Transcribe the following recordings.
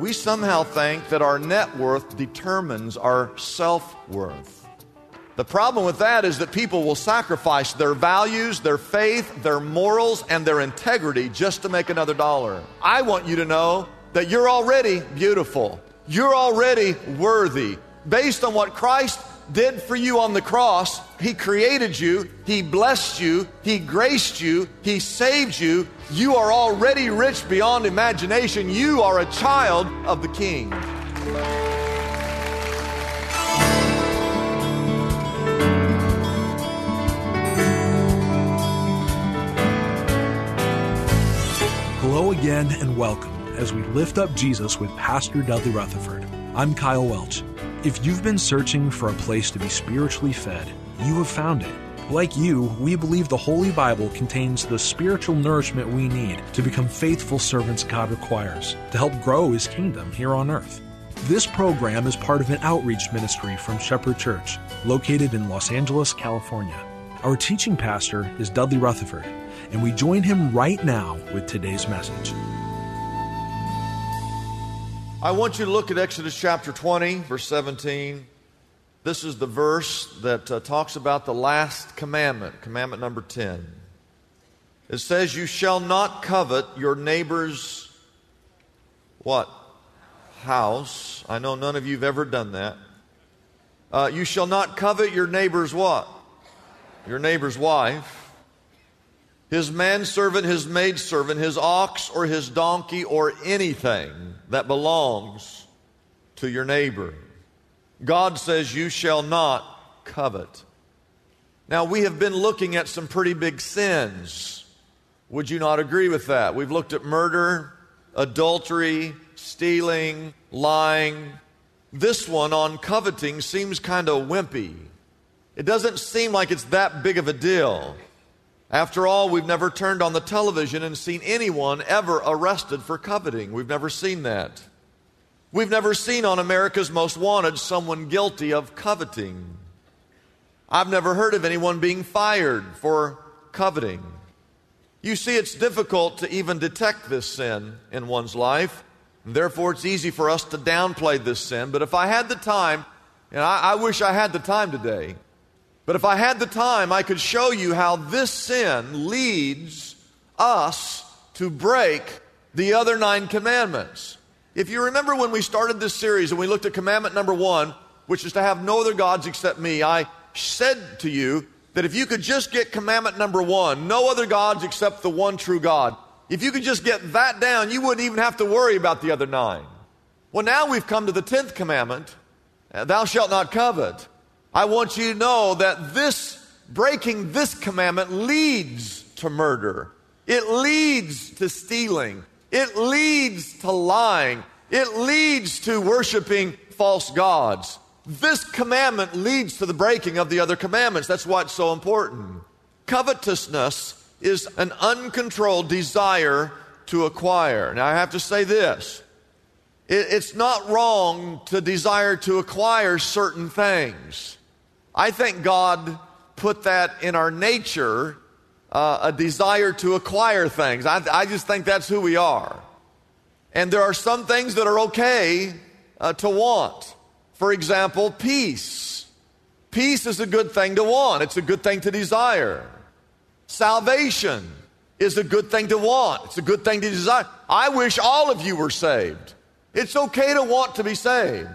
We somehow think that our net worth determines our self worth. The problem with that is that people will sacrifice their values, their faith, their morals, and their integrity just to make another dollar. I want you to know that you're already beautiful. You're already worthy. Based on what Christ did for you on the cross, He created you, He blessed you, He graced you, He saved you. You are already rich beyond imagination. You are a child of the King. Hello again and welcome as we lift up Jesus with Pastor Dudley Rutherford. I'm Kyle Welch. If you've been searching for a place to be spiritually fed, you have found it. Like you, we believe the Holy Bible contains the spiritual nourishment we need to become faithful servants God requires to help grow His kingdom here on earth. This program is part of an outreach ministry from Shepherd Church, located in Los Angeles, California. Our teaching pastor is Dudley Rutherford, and we join him right now with today's message. I want you to look at Exodus chapter 20, verse 17. This is the verse that uh, talks about the last commandment, commandment number 10. It says, You shall not covet your neighbor's what? House. I know none of you have ever done that. Uh, you shall not covet your neighbor's what? Your neighbor's wife his manservant, his maidservant, his ox or his donkey, or anything that belongs to your neighbor. God says, You shall not covet. Now, we have been looking at some pretty big sins. Would you not agree with that? We've looked at murder, adultery, stealing, lying. This one on coveting seems kind of wimpy. It doesn't seem like it's that big of a deal. After all, we've never turned on the television and seen anyone ever arrested for coveting. We've never seen that. We've never seen on America's Most Wanted someone guilty of coveting. I've never heard of anyone being fired for coveting. You see, it's difficult to even detect this sin in one's life. And therefore, it's easy for us to downplay this sin. But if I had the time, and I, I wish I had the time today, but if I had the time, I could show you how this sin leads us to break the other nine commandments. If you remember when we started this series and we looked at commandment number one, which is to have no other gods except me, I said to you that if you could just get commandment number one, no other gods except the one true God, if you could just get that down, you wouldn't even have to worry about the other nine. Well, now we've come to the tenth commandment thou shalt not covet. I want you to know that this breaking this commandment leads to murder. It leads to stealing. It leads to lying. It leads to worshiping false gods. This commandment leads to the breaking of the other commandments. That's why it's so important. Covetousness is an uncontrolled desire to acquire. Now, I have to say this it's not wrong to desire to acquire certain things. I think God put that in our nature, uh, a desire to acquire things. I, I, just think that's who we are. And there are some things that are okay uh, to want. For example, peace. Peace is a good thing to want, it's a good thing to desire. Salvation is a good thing to want, it's a good thing to desire. I wish all of you were saved. It's okay to want to be saved.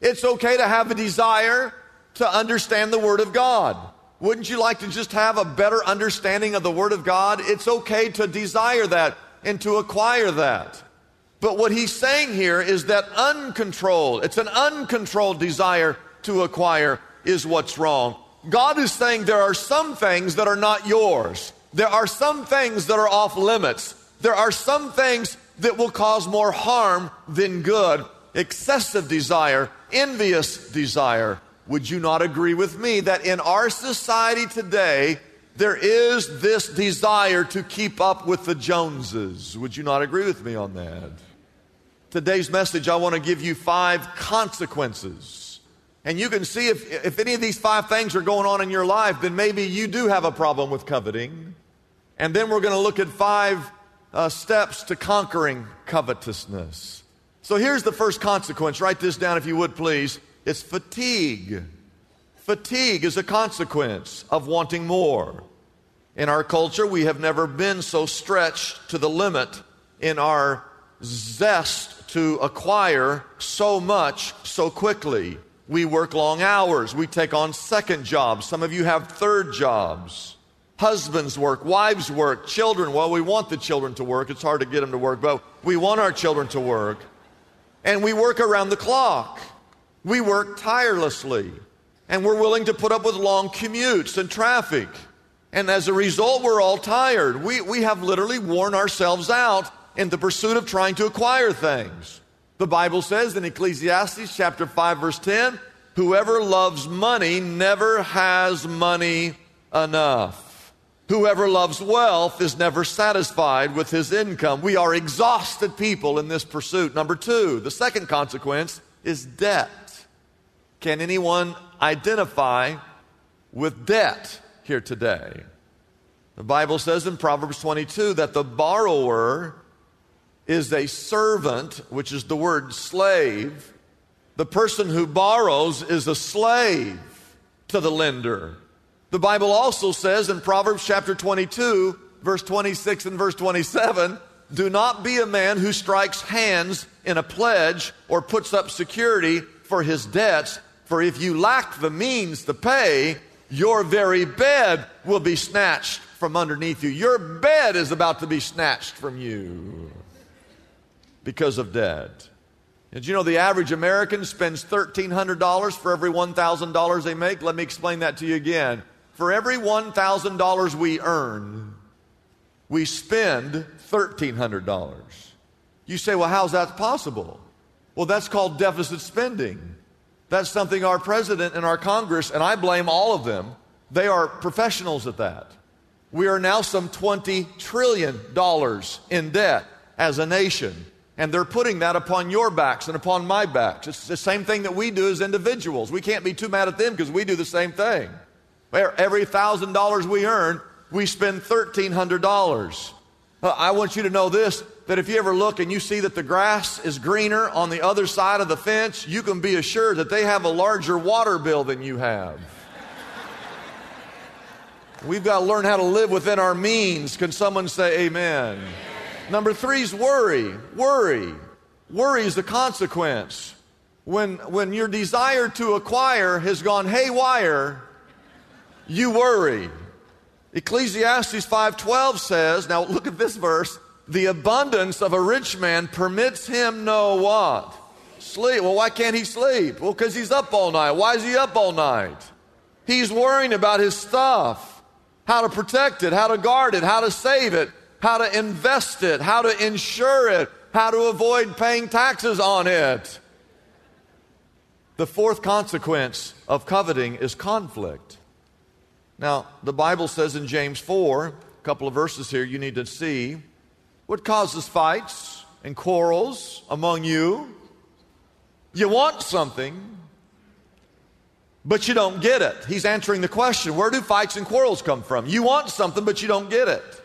It's okay to have a desire to understand the Word of God. Wouldn't you like to just have a better understanding of the Word of God? It's okay to desire that and to acquire that. But what he's saying here is that uncontrolled, it's an uncontrolled desire to acquire is what's wrong. God is saying there are some things that are not yours. There are some things that are off limits. There are some things that will cause more harm than good. Excessive desire, envious desire. Would you not agree with me that in our society today, there is this desire to keep up with the Joneses? Would you not agree with me on that? Today's message, I want to give you five consequences. And you can see if, if any of these five things are going on in your life, then maybe you do have a problem with coveting. And then we're going to look at five uh, steps to conquering covetousness. So here's the first consequence. Write this down if you would, please. It's fatigue. Fatigue is a consequence of wanting more. In our culture, we have never been so stretched to the limit in our zest to acquire so much so quickly. We work long hours. We take on second jobs. Some of you have third jobs. Husbands work, wives work, children. Well, we want the children to work. It's hard to get them to work, but we want our children to work. And we work around the clock. We work tirelessly. And we're willing to put up with long commutes and traffic. And as a result, we're all tired. We, we have literally worn ourselves out in the pursuit of trying to acquire things. The Bible says in Ecclesiastes chapter 5 verse 10, whoever loves money never has money enough. Whoever loves wealth is never satisfied with his income. We are exhausted people in this pursuit. Number two, the second consequence is debt. Can anyone identify with debt here today? The Bible says in Proverbs 22 that the borrower is a servant, which is the word slave. The person who borrows is a slave to the lender. The Bible also says in Proverbs chapter 22, verse 26 and verse 27, do not be a man who strikes hands in a pledge or puts up security for his debts, for if you lack the means to pay, your very bed will be snatched from underneath you. Your bed is about to be snatched from you because of debt. Did you know the average American spends $1,300 for every $1,000 they make? Let me explain that to you again. For every $1,000 we earn, we spend $1,300. You say, well, how's that possible? Well, that's called deficit spending. That's something our president and our Congress, and I blame all of them, they are professionals at that. We are now some $20 trillion in debt as a nation. And they're putting that upon your backs and upon my backs. It's the same thing that we do as individuals. We can't be too mad at them because we do the same thing. Every thousand dollars we earn, we spend thirteen hundred dollars. Uh, I want you to know this that if you ever look and you see that the grass is greener on the other side of the fence, you can be assured that they have a larger water bill than you have. We've got to learn how to live within our means. Can someone say amen? Number three is worry. Worry. Worry is the consequence. When, when your desire to acquire has gone haywire, you worry. Ecclesiastes 5:12 says, now look at this verse, the abundance of a rich man permits him no what? Sleep. Well, why can't he sleep? Well, cuz he's up all night. Why is he up all night? He's worrying about his stuff. How to protect it, how to guard it, how to save it, how to invest it, how to insure it, how to avoid paying taxes on it. The fourth consequence of coveting is conflict. Now, the Bible says in James 4, a couple of verses here you need to see, what causes fights and quarrels among you? You want something, but you don't get it. He's answering the question where do fights and quarrels come from? You want something, but you don't get it.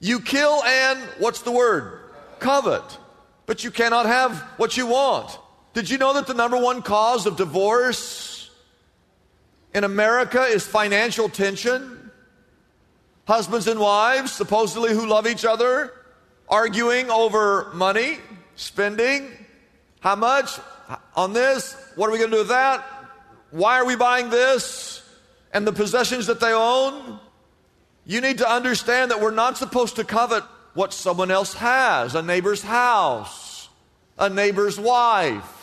You kill and, what's the word? Covet. But you cannot have what you want. Did you know that the number one cause of divorce in America is financial tension. Husbands and wives, supposedly who love each other, arguing over money, spending, how much on this, what are we going to do with that? Why are we buying this? And the possessions that they own. You need to understand that we're not supposed to covet what someone else has a neighbor's house, a neighbor's wife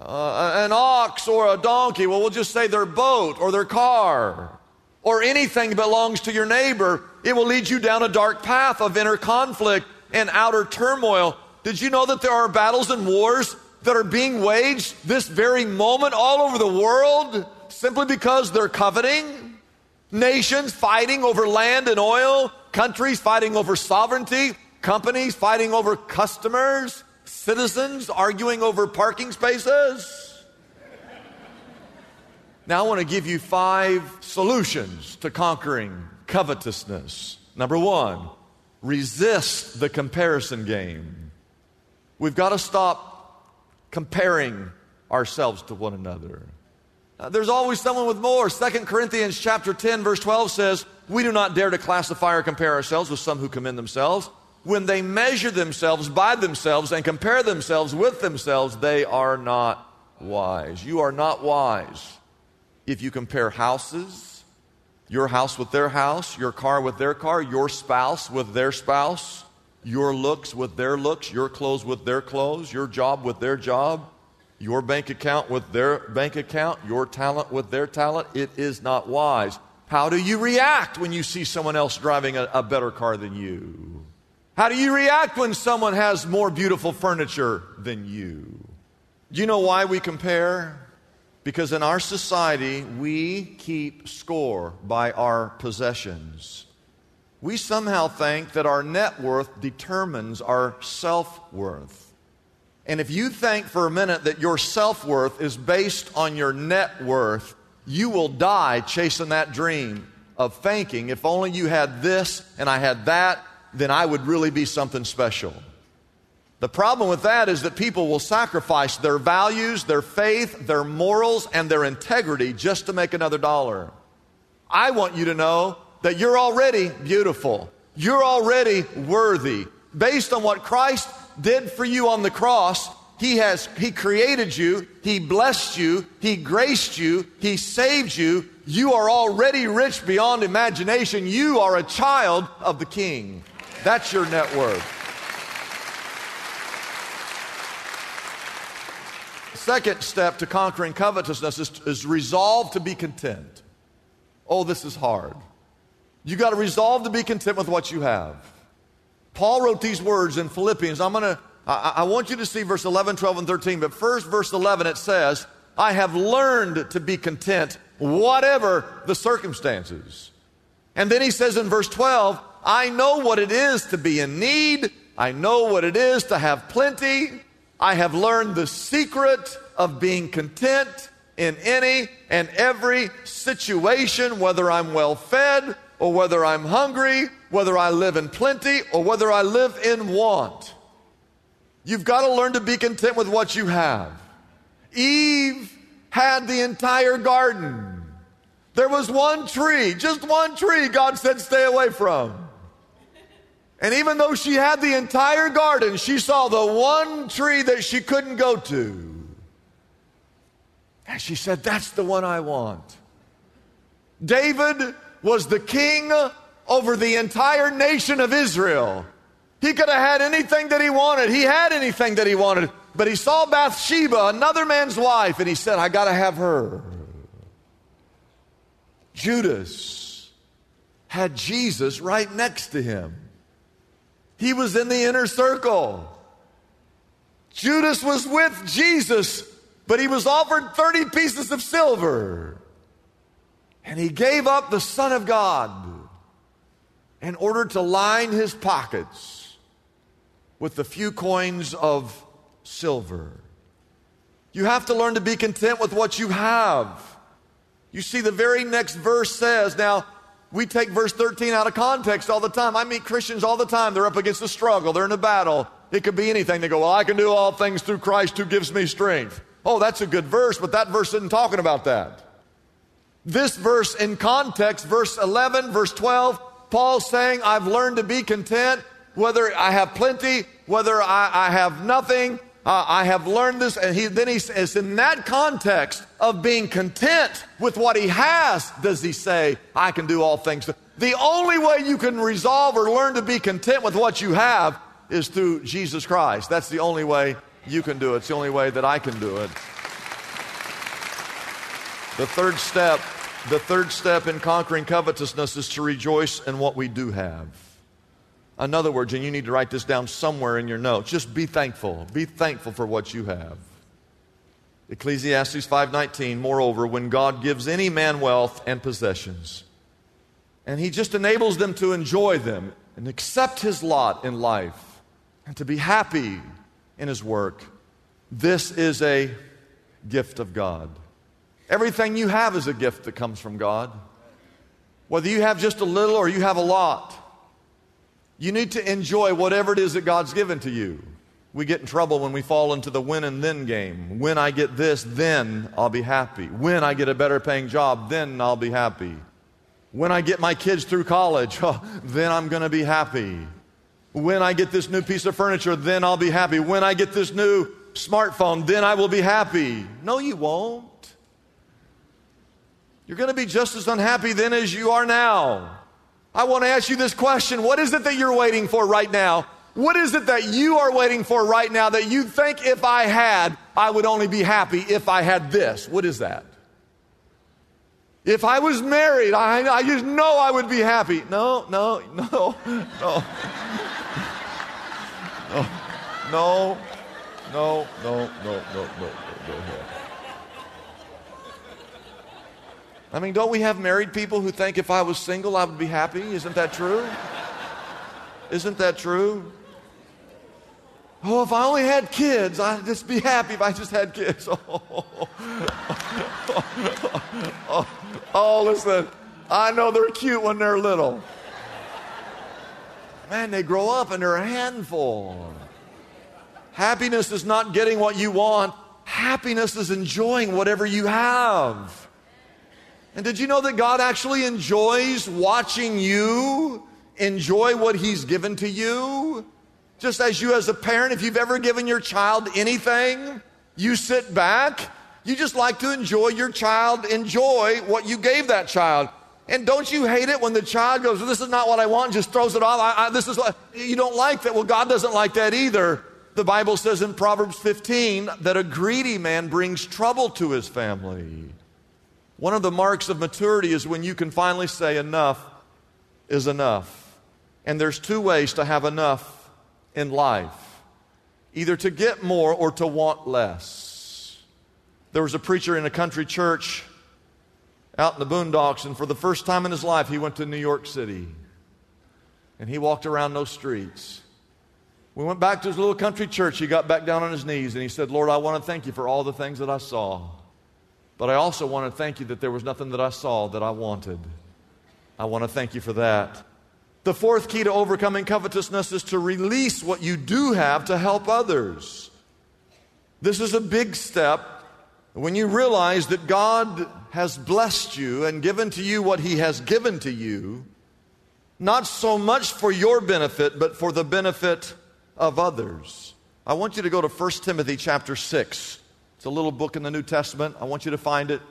uh, an ox or a donkey, well, we'll just say their boat or their car. Or anything that belongs to your neighbor, it will lead you down a dark path of inner conflict and outer turmoil. Did you know that there are battles and wars that are being waged this very moment all over the world simply because they're coveting? Nations fighting over land and oil, countries fighting over sovereignty, companies fighting over customers, citizens arguing over parking spaces. Now, I want to give you five solutions to conquering covetousness. Number one, resist the comparison game. We've got to stop comparing ourselves to one another. There's always someone with more. 2 Corinthians chapter 10 verse 12 says, "We do not dare to classify or compare ourselves with some who commend themselves. When they measure themselves by themselves and compare themselves with themselves, they are not wise." You are not wise if you compare houses, your house with their house, your car with their car, your spouse with their spouse, your looks with their looks, your clothes with their clothes, your job with their job, your bank account with their bank account, your talent with their talent, it is not wise. How do you react when you see someone else driving a, a, better car than you? How do you react when someone has more beautiful furniture than you? Do you know why we compare? Because in our society, we keep score by our possessions. We somehow think that our net worth determines our self worth. And if you think for a minute that your self worth is based on your net worth, you will die chasing that dream of thinking if only you had this and I had that, then I would really be something special. The problem with that is that people will sacrifice their values, their faith, their morals, and their integrity just to make another dollar. I want you to know that you're already beautiful. You're already worthy. Based on what Christ did for you on the cross, he has he created you, he blessed you, he graced you, he saved you. You are already rich beyond imagination. You are a child of the king. That's your net worth. Second step to conquering covetousness is, is resolve to be content. Oh, this is hard. You got to resolve to be content with what you have. Paul wrote these words in Philippians. I'm going to, I want you to see verse 11, 12, and 13. But first, verse 11, it says, I have learned to be content, whatever the circumstances. And then he says in verse 12, I know what it is to be in need. I know what it is to have plenty. I have learned the secret of being content in any and every situation, whether I'm well fed or whether I'm hungry, whether I live in plenty or whether I live in want. You've got to learn to be content with what you have. Eve had the entire garden. There was one tree, just one tree, God said, stay away from. And even though she had the entire garden, she saw the one tree that she couldn't go to. And she said, That's the one I want. David was the king over the entire nation of Israel. He could have had anything that he wanted. He had anything that he wanted. But he saw Bathsheba, another man's wife, and he said, I got to have her. Judas had Jesus right next to him. He was in the inner circle. Judas was with Jesus, but he was offered 30 pieces of silver. And he gave up the Son of God in order to line his pockets with the few coins of silver. You have to learn to be content with what you have. You see, the very next verse says, Now, we take verse 13 out of context all the time. I meet Christians all the time. They're up against a struggle, they're in a battle. It could be anything. They go, Well, I can do all things through Christ who gives me strength. Oh, that's a good verse, but that verse isn't talking about that. This verse in context, verse 11, verse 12, Paul's saying, I've learned to be content, whether I have plenty, whether I, I have nothing. Uh, I have learned this. And he, then he says, in that context of being content with what he has, does he say, I can do all things. The only way you can resolve or learn to be content with what you have is through Jesus Christ. That's the only way you can do it. It's the only way that I can do it. The third step The third step in conquering covetousness is to rejoice in what we do have. In other words, and you need to write this down somewhere in your notes, just be thankful. Be thankful for what you have. Ecclesiastes 5:19 Moreover, when God gives any man wealth and possessions, and he just enables them to enjoy them and accept his lot in life and to be happy in his work, this is a gift of God. Everything you have is a gift that comes from God. Whether you have just a little or you have a lot, you need to enjoy whatever it is that God's given to you. We get in trouble when we fall into the win and then game. When I get this, then I'll be happy. When I get a better paying job, then I'll be happy. When I get my kids through college, oh, then I'm going to be happy. When I get this new piece of furniture, then I'll be happy. When I get this new smartphone, then I will be happy. No, you won't. You're going to be just as unhappy then as you are now. I want to ask you this question What is it that you're waiting for right now? What is it that you are waiting for right now that you think if I had, I would only be happy if I had this? What is that? If I was married, I, I just know I would be happy. No, no, no, no. No, no, no, no, no, no, no, no, no. I mean, don't we have married people who think if I was single, I would be happy? Isn't that true? Isn't that true? Oh, if I only had kids, I'd just be happy if I just had kids. Oh, oh, oh, listen, I know they're cute when they're little. Man, they grow up and they're a handful. Happiness is not getting what you want, happiness is enjoying whatever you have. And did you know that God actually enjoys watching you enjoy what He's given to you? Just as you, as a parent, if you've ever given your child anything, you sit back, you just like to enjoy your child, enjoy what you gave that child. And don't you hate it when the child goes, well, This is not what I want, just throws it off? I, I, this is what you don't like that. Well, God doesn't like that either. The Bible says in Proverbs 15 that a greedy man brings trouble to his family. One of the marks of maturity is when you can finally say, enough is enough. And there's two ways to have enough in life either to get more or to want less. There was a preacher in a country church out in the boondocks, and for the first time in his life, he went to New York City. And he walked around those streets. We went back to his little country church. He got back down on his knees and he said, Lord, I want to thank you for all the things that I saw. But I also want to thank you that there was nothing that I saw that I wanted. I want to thank you for that. The fourth key to overcoming covetousness is to release what you do have to help others. This is a big step when you realize that God has blessed you and given to you what He has given to you, not so much for your benefit, but for the benefit of others. I want you to go to 1 Timothy chapter 6. It's a little book in the New Testament. I want you to find it.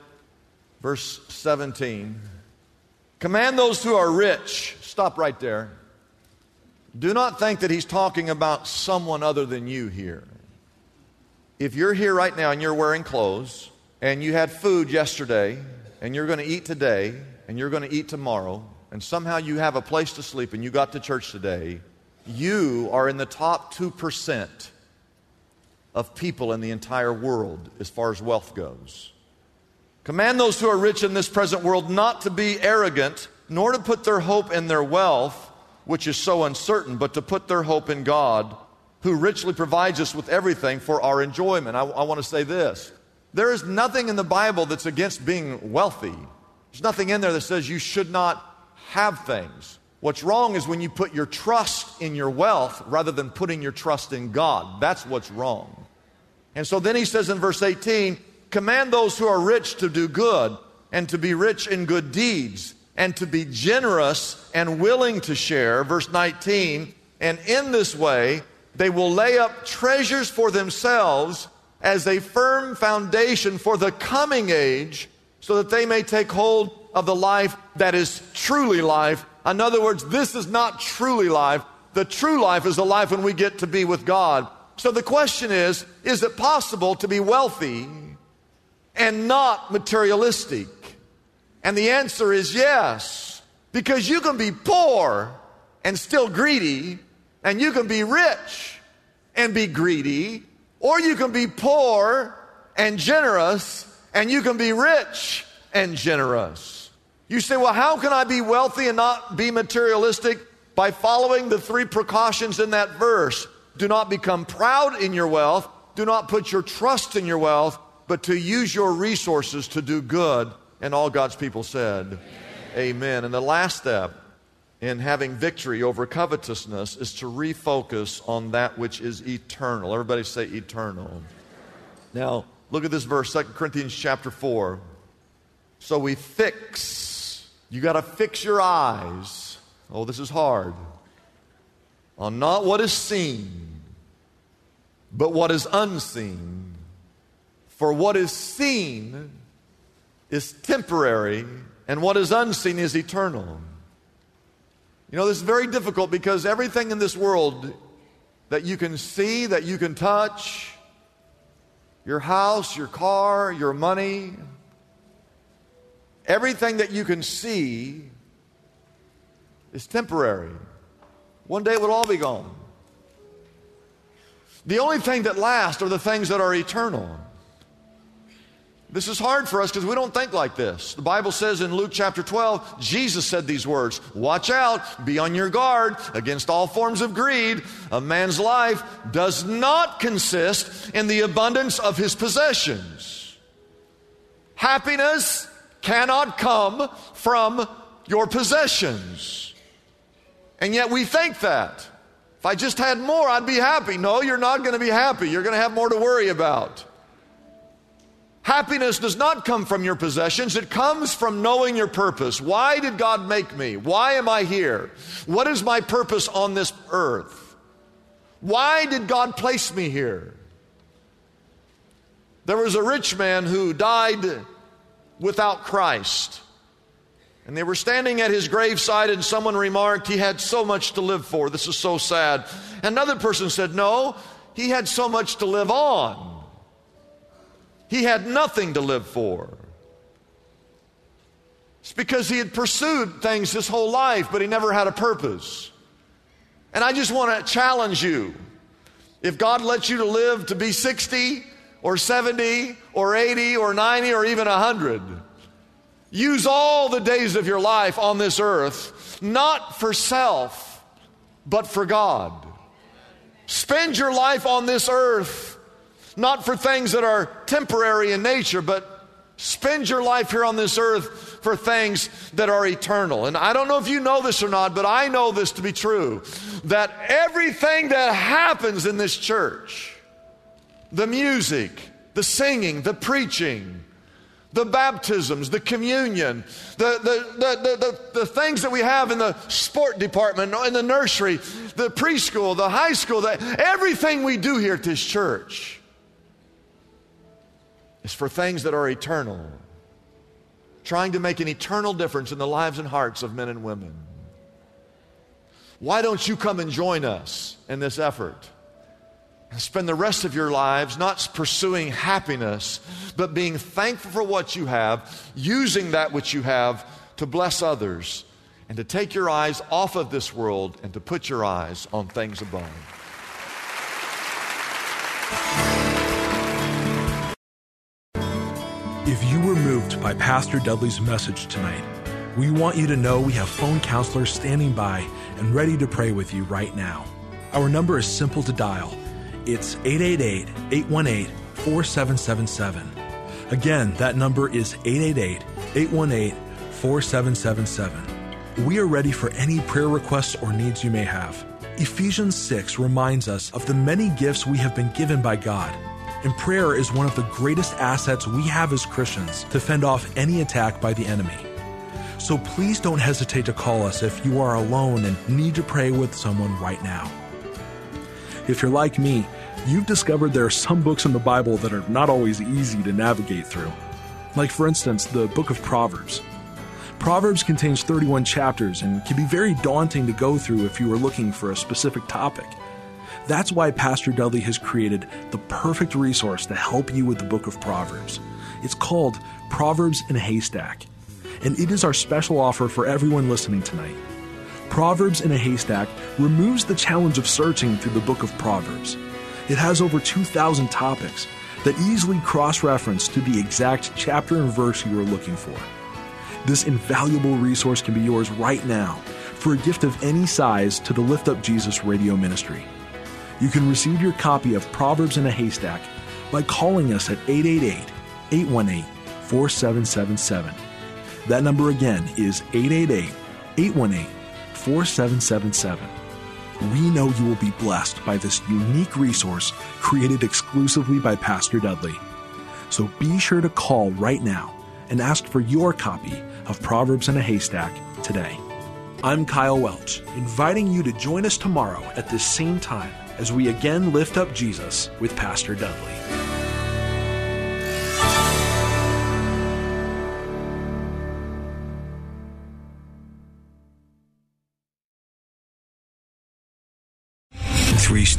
Verse 17. Command those who are rich. Stop right there. Do not think that he's talking about someone other than you here. If you're here right now and you're wearing clothes and you had food yesterday and you're going to eat today and you're going to eat tomorrow and somehow you have a place to sleep and you got to church today, you are in the top 2% of people in the entire world as far as wealth goes. Command those who are rich in this present world not to be arrogant, nor to put their hope in their wealth, which is so uncertain, but to put their hope in God, who richly provides us with everything for our enjoyment. I, I want to say this there is nothing in the Bible that's against being wealthy, there's nothing in there that says you should not have things. What's wrong is when you put your trust in your wealth rather than putting your trust in God. That's what's wrong. And so then he says in verse 18, command those who are rich to do good and to be rich in good deeds and to be generous and willing to share. Verse 19, and in this way they will lay up treasures for themselves as a firm foundation for the coming age so that they may take hold of the life that is truly life in other words, this is not truly life. The true life is the life when we get to be with God. So the question is is it possible to be wealthy and not materialistic? And the answer is yes, because you can be poor and still greedy, and you can be rich and be greedy, or you can be poor and generous, and you can be rich and generous. You say, well, how can I be wealthy and not be materialistic? By following the three precautions in that verse. Do not become proud in your wealth. Do not put your trust in your wealth, but to use your resources to do good. And all God's people said, Amen. Amen. And the last step in having victory over covetousness is to refocus on that which is eternal. Everybody say eternal. Now, look at this verse, 2 Corinthians chapter 4. So we fix, you got to fix your eyes. Oh, this is hard. On not what is seen, but what is unseen. For what is seen is temporary, and what is unseen is eternal. You know, this is very difficult because everything in this world that you can see, that you can touch, your house, your car, your money, everything that you can see is temporary. One day it will all be gone. The only thing that lasts are the things that are eternal. This is hard for us because we don't think like this. The Bible says in Luke chapter 12, Jesus said these words Watch out, be on your guard against all forms of greed. A man's life does not consist in the abundance of his possessions. Happiness cannot come from your possessions. And yet we think that. If I just had more, I'd be happy. No, you're not going to be happy. You're going to have more to worry about. Happiness does not come from your possessions, it comes from knowing your purpose. Why did God make me? Why am I here? What is my purpose on this earth? Why did God place me here? There was a rich man who died without Christ. And they were standing at his graveside, and someone remarked, He had so much to live for. This is so sad. Another person said, No, he had so much to live on. He had nothing to live for. It's because he had pursued things his whole life, but he never had a purpose. And I just want to challenge you. If God lets you to live to be 60 or 70 or 80 or 90 or even 100, use all the days of your life on this earth, not for self, but for God. Spend your life on this earth not for things that are temporary in nature, but spend your life here on this earth for things that are eternal. And I don't know if you know this or not, but I know this to be true that everything that happens in this church, the music, the singing, the preaching, the baptisms, the communion, the, the, the, the, things that we have in the sport department, in the nursery, the preschool, the high school, the, everything we do here at this church is for things that are eternal, trying to make an eternal difference in the lives and hearts of men and women. Why don't you come and join us in this effort? Spend the rest of your lives not pursuing happiness, but being thankful for what you have, using that which you have to bless others, and to take your eyes off of this world and to put your eyes on things above. If you were moved by Pastor Dudley's message tonight, we want you to know we have phone counselors standing by and ready to pray with you right now. Our number is simple to dial. It's 888 818 4777. Again, that number is 888 818 4777. We are ready for any prayer requests or needs you may have. Ephesians 6 reminds us of the many gifts we have been given by God and prayer is one of the greatest assets we have as Christians to fend off any attack by the enemy. So please don't hesitate to call us if you are alone and need to pray with someone right now. If you're like me, you've discovered there are some books in the Bible that are not always easy to navigate through. Like, for instance, the book of Proverbs. Proverbs contains 31 chapters and can be very daunting to go through if you are looking for a specific topic. That's why Pastor Dudley has created the perfect resource to help you with the book of Proverbs. It's called Proverbs in a Haystack. and it is our special offer for everyone listening tonight. Proverbs in a Haystack removes the challenge of searching through the book of Proverbs. It has over 2,000 topics that easily cross reference to the exact chapter and verse you are looking for. This invaluable resource can be yours right now for a gift of any size to the Lift Up Jesus radio ministry. You can receive your copy of Proverbs in a Haystack by calling us at 888 818 4777. That number again is 888 818 4777. We know you will be blessed by this unique resource created exclusively by Pastor Dudley. So be sure to call right now and ask for your copy of Proverbs in a Haystack today. I'm Kyle Welch, inviting you to join us tomorrow at this same time as we again lift up Jesus with Pastor Dudley.